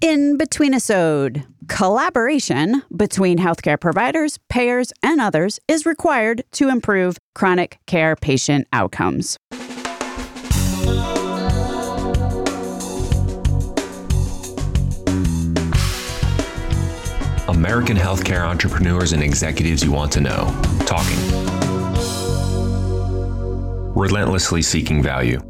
In between episode, collaboration between healthcare providers, payers, and others is required to improve chronic care patient outcomes. American healthcare entrepreneurs and executives you want to know. Talking. Relentlessly seeking value.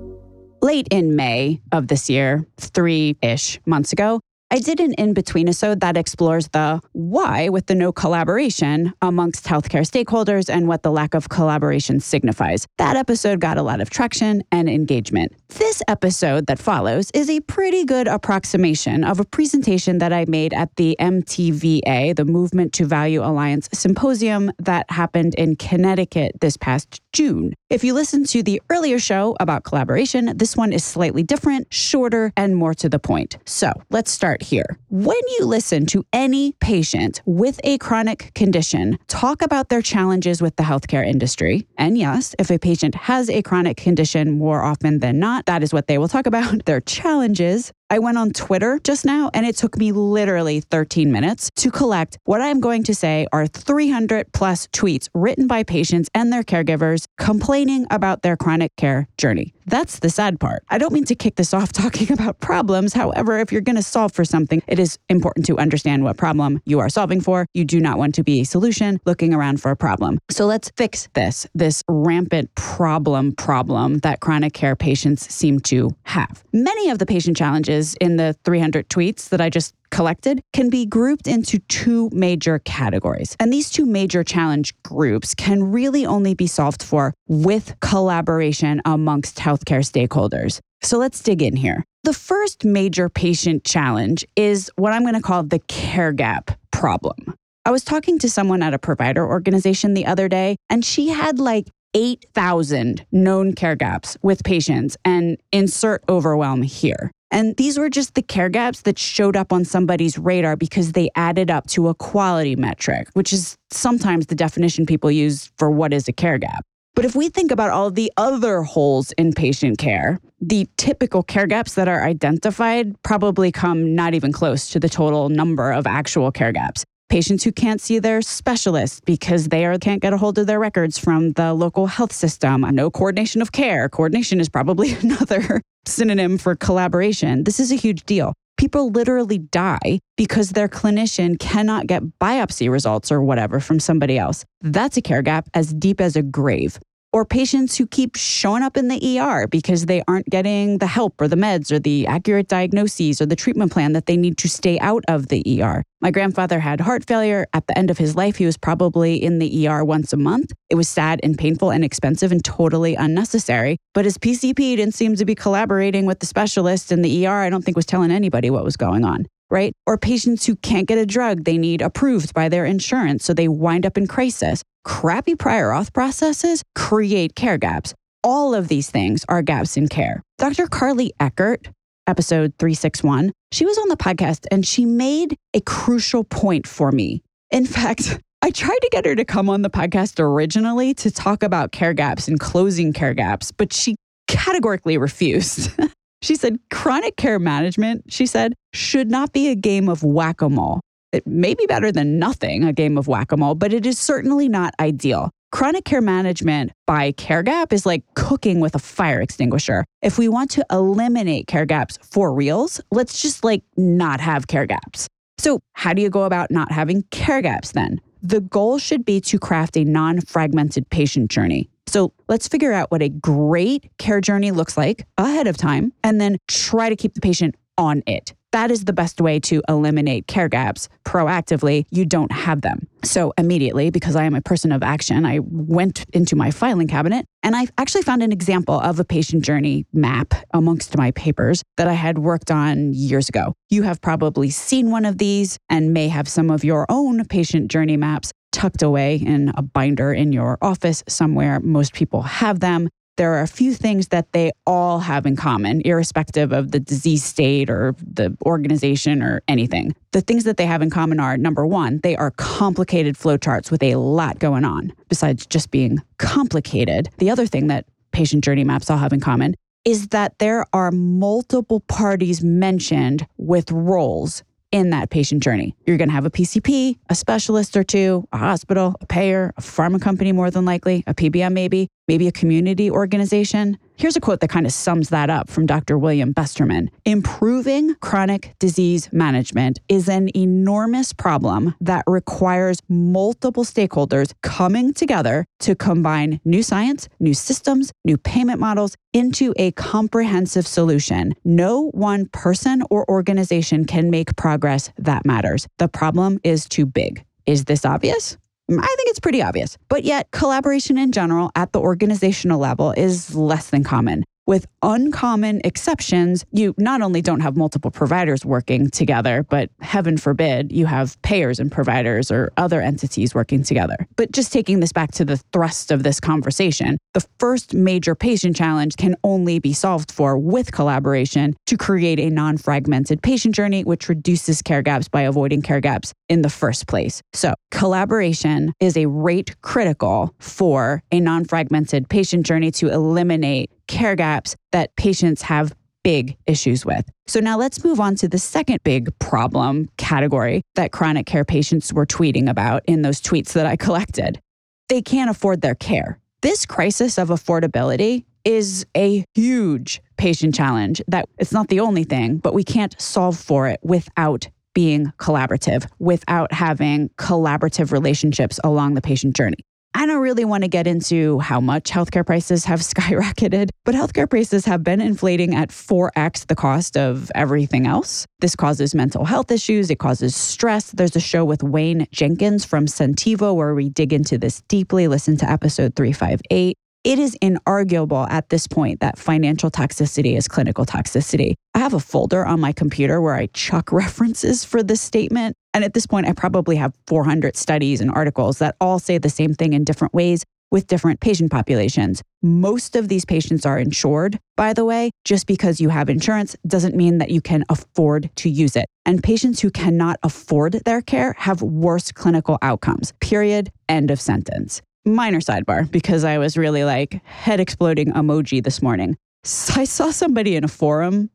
Late in May of this year, three ish months ago, I did an in between episode that explores the why with the no collaboration amongst healthcare stakeholders and what the lack of collaboration signifies. That episode got a lot of traction and engagement. This episode that follows is a pretty good approximation of a presentation that I made at the MTVA, the Movement to Value Alliance symposium that happened in Connecticut this past June. If you listen to the earlier show about collaboration, this one is slightly different, shorter, and more to the point. So let's start here. When you listen to any patient with a chronic condition talk about their challenges with the healthcare industry, and yes, if a patient has a chronic condition more often than not, that is what they will talk about their challenges. I went on Twitter just now and it took me literally 13 minutes to collect what I'm going to say are 300 plus tweets written by patients and their caregivers complaining about their chronic care journey. That's the sad part. I don't mean to kick this off talking about problems. However, if you're going to solve for something, it is important to understand what problem you are solving for. You do not want to be a solution looking around for a problem. So let's fix this, this rampant problem problem that chronic care patients seem to have. Many of the patient challenges in the 300 tweets that I just collected can be grouped into two major categories. And these two major challenge groups can really only be solved for with collaboration amongst healthcare stakeholders. So let's dig in here. The first major patient challenge is what I'm going to call the care gap problem. I was talking to someone at a provider organization the other day, and she had like 8,000 known care gaps with patients and insert overwhelm here. And these were just the care gaps that showed up on somebody's radar because they added up to a quality metric, which is sometimes the definition people use for what is a care gap. But if we think about all the other holes in patient care, the typical care gaps that are identified probably come not even close to the total number of actual care gaps patients who can't see their specialist because they are, can't get a hold of their records from the local health system. No coordination of care. Coordination is probably another synonym for collaboration. This is a huge deal. People literally die because their clinician cannot get biopsy results or whatever from somebody else. That's a care gap as deep as a grave or patients who keep showing up in the ER because they aren't getting the help or the meds or the accurate diagnoses or the treatment plan that they need to stay out of the ER. My grandfather had heart failure. At the end of his life, he was probably in the ER once a month. It was sad and painful and expensive and totally unnecessary. But his PCP didn't seem to be collaborating with the specialist in the ER. I don't think was telling anybody what was going on right? Or patients who can't get a drug they need approved by their insurance, so they wind up in crisis. Crappy prior auth processes create care gaps. All of these things are gaps in care. Dr. Carly Eckert, episode 361, she was on the podcast and she made a crucial point for me. In fact, I tried to get her to come on the podcast originally to talk about care gaps and closing care gaps, but she categorically refused. she said, chronic care management, she said, should not be a game of whack a mole. It may be better than nothing, a game of whack a mole, but it is certainly not ideal. Chronic care management by care gap is like cooking with a fire extinguisher. If we want to eliminate care gaps for reals, let's just like not have care gaps. So, how do you go about not having care gaps then? The goal should be to craft a non fragmented patient journey. So, let's figure out what a great care journey looks like ahead of time and then try to keep the patient on it that is the best way to eliminate care gaps proactively. You don't have them. So immediately, because I am a person of action, I went into my filing cabinet and I actually found an example of a patient journey map amongst my papers that I had worked on years ago. You have probably seen one of these and may have some of your own patient journey maps tucked away in a binder in your office somewhere. Most people have them there are a few things that they all have in common, irrespective of the disease state or the organization or anything. The things that they have in common are number one, they are complicated flowcharts with a lot going on, besides just being complicated. The other thing that patient journey maps all have in common is that there are multiple parties mentioned with roles in that patient journey. You're going to have a PCP, a specialist or two, a hospital, a payer, a pharma company, more than likely, a PBM maybe, maybe a community organization. Here's a quote that kind of sums that up from Dr. William Bestermann Improving chronic disease management is an enormous problem that requires multiple stakeholders coming together to combine new science, new systems, new payment models into a comprehensive solution. No one person or organization can make progress that matters. The problem is too big. Is this obvious? I think it's pretty obvious. But yet, collaboration in general at the organizational level is less than common with uncommon exceptions, you not only don't have multiple providers working together, but heaven forbid you have payers and providers or other entities working together. But just taking this back to the thrust of this conversation, the first major patient challenge can only be solved for with collaboration to create a non fragmented patient journey, which reduces care gaps by avoiding care gaps in the first place. So, collaboration is a rate critical for a non fragmented patient journey to eliminate care gaps that patients have big issues with. So now let's move on to the second big problem category that chronic care patients were tweeting about in those tweets that I collected. They can't afford their care. This crisis of affordability is a huge patient challenge that it's not the only thing, but we can't solve for it without being collaborative, without having collaborative relationships along the patient journey. I don't really want to get into how much healthcare prices have skyrocketed, but healthcare prices have been inflating at 4x the cost of everything else. This causes mental health issues, it causes stress. There's a show with Wayne Jenkins from Centivo where we dig into this deeply. Listen to episode 358. It is inarguable at this point that financial toxicity is clinical toxicity. I have a folder on my computer where I chuck references for this statement. And at this point, I probably have 400 studies and articles that all say the same thing in different ways with different patient populations. Most of these patients are insured, by the way. Just because you have insurance doesn't mean that you can afford to use it. And patients who cannot afford their care have worse clinical outcomes. Period. End of sentence minor sidebar because I was really like head exploding emoji this morning. So I saw somebody in a forum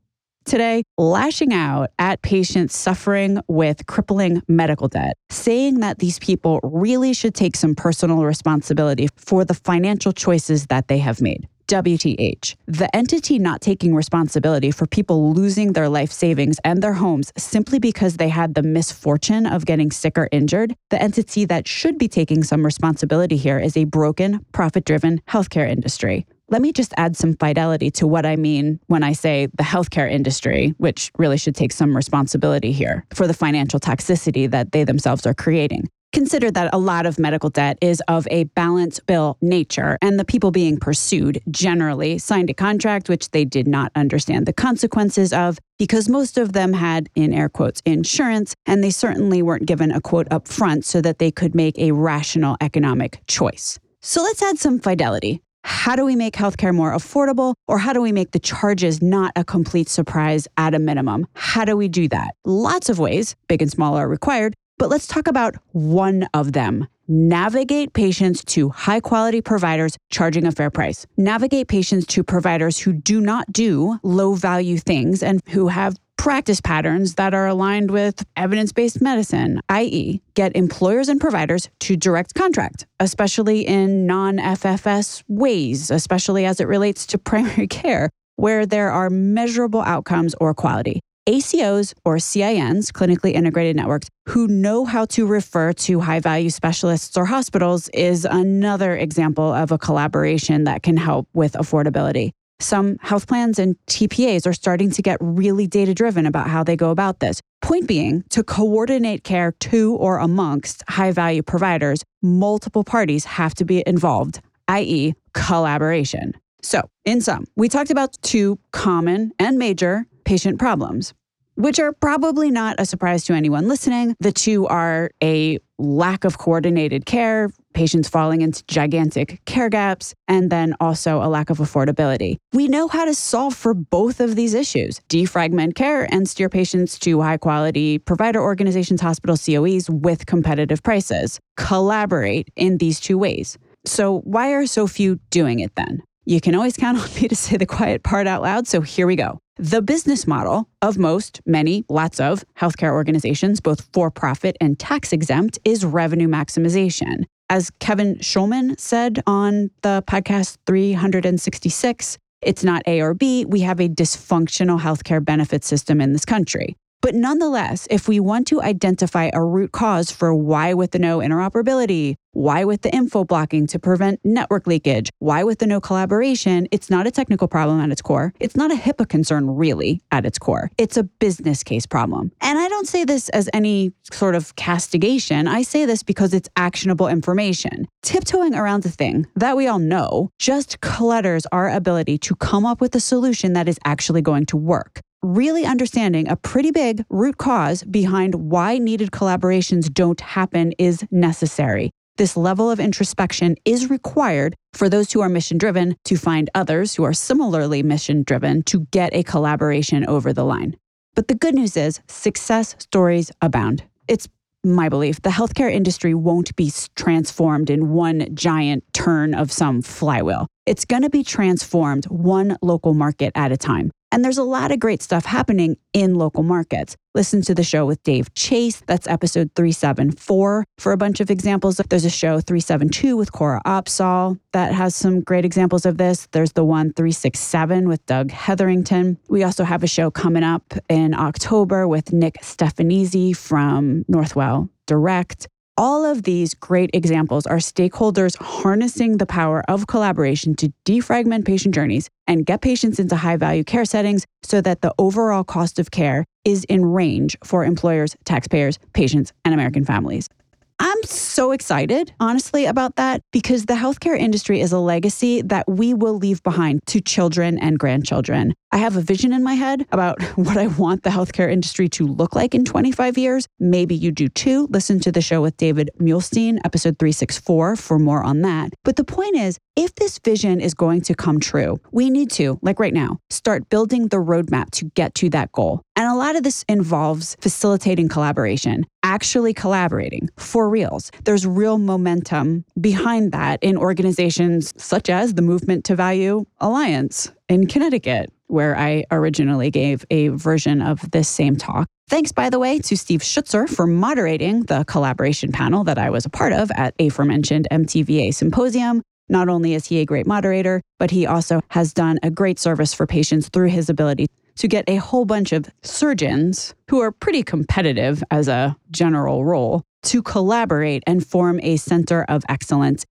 today lashing out at patients suffering with crippling medical debt, saying that these people really should take some personal responsibility for the financial choices that they have made. WTH, the entity not taking responsibility for people losing their life savings and their homes simply because they had the misfortune of getting sick or injured, the entity that should be taking some responsibility here is a broken, profit driven healthcare industry. Let me just add some fidelity to what I mean when I say the healthcare industry, which really should take some responsibility here for the financial toxicity that they themselves are creating. Consider that a lot of medical debt is of a balance bill nature, and the people being pursued generally signed a contract which they did not understand the consequences of because most of them had, in air quotes, insurance, and they certainly weren't given a quote up front so that they could make a rational economic choice. So let's add some fidelity. How do we make healthcare more affordable, or how do we make the charges not a complete surprise at a minimum? How do we do that? Lots of ways, big and small are required, but let's talk about one of them. Navigate patients to high quality providers charging a fair price. Navigate patients to providers who do not do low value things and who have practice patterns that are aligned with evidence based medicine, i.e., get employers and providers to direct contract, especially in non FFS ways, especially as it relates to primary care, where there are measurable outcomes or quality. ACOs or CINs, clinically integrated networks, who know how to refer to high value specialists or hospitals is another example of a collaboration that can help with affordability. Some health plans and TPAs are starting to get really data driven about how they go about this. Point being, to coordinate care to or amongst high value providers, multiple parties have to be involved, i.e., collaboration. So, in sum, we talked about two common and major patient problems, which are probably not a surprise to anyone listening. The two are a lack of coordinated care, patients falling into gigantic care gaps, and then also a lack of affordability. We know how to solve for both of these issues defragment care and steer patients to high quality provider organizations, hospital COEs with competitive prices. Collaborate in these two ways. So, why are so few doing it then? You can always count on me to say the quiet part out loud, so here we go. The business model of most, many, lots of healthcare organizations, both for profit and tax exempt, is revenue maximization. As Kevin Schulman said on the podcast 366, it's not A or B. We have a dysfunctional healthcare benefit system in this country. But nonetheless, if we want to identify a root cause for why with the no interoperability, why with the info blocking to prevent network leakage, why with the no collaboration, it's not a technical problem at its core. It's not a HIPAA concern really at its core. It's a business case problem. And I don't say this as any sort of castigation. I say this because it's actionable information. Tiptoeing around the thing that we all know just clutters our ability to come up with a solution that is actually going to work really understanding a pretty big root cause behind why needed collaborations don't happen is necessary. This level of introspection is required for those who are mission driven to find others who are similarly mission driven to get a collaboration over the line. But the good news is success stories abound. It's my belief the healthcare industry won't be transformed in one giant turn of some flywheel. It's going to be transformed one local market at a time. And there's a lot of great stuff happening in local markets. Listen to the show with Dave Chase. That's episode 374 for a bunch of examples. There's a show 372 with Cora Opsahl that has some great examples of this. There's the one 367 with Doug Hetherington. We also have a show coming up in October with Nick Stefanizzi from Northwell Direct. All of these great examples are stakeholders harnessing the power of collaboration to defragment patient journeys and get patients into high value care settings so that the overall cost of care is in range for employers, taxpayers, patients, and American families. I'm so excited, honestly, about that because the healthcare industry is a legacy that we will leave behind to children and grandchildren. I have a vision in my head about what I want the healthcare industry to look like in 25 years. Maybe you do too. Listen to the show with David Muhlestein, episode 364, for more on that. But the point is, if this vision is going to come true, we need to, like right now, start building the roadmap to get to that goal. And a lot of this involves facilitating collaboration, actually collaborating for reals. There's real momentum behind that in organizations such as the Movement to Value Alliance in Connecticut, where I originally gave a version of this same talk. Thanks, by the way, to Steve Schutzer for moderating the collaboration panel that I was a part of at aforementioned MTVA Symposium. Not only is he a great moderator, but he also has done a great service for patients through his ability to get a whole bunch of surgeons who are pretty competitive as a general role to collaborate and form a center of excellence.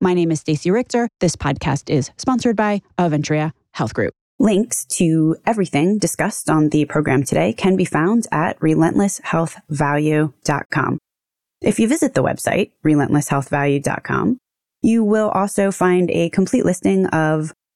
My name is Stacey Richter. This podcast is sponsored by Aventria Health Group. Links to everything discussed on the program today can be found at relentlesshealthvalue.com. If you visit the website, relentlesshealthvalue.com, you will also find a complete listing of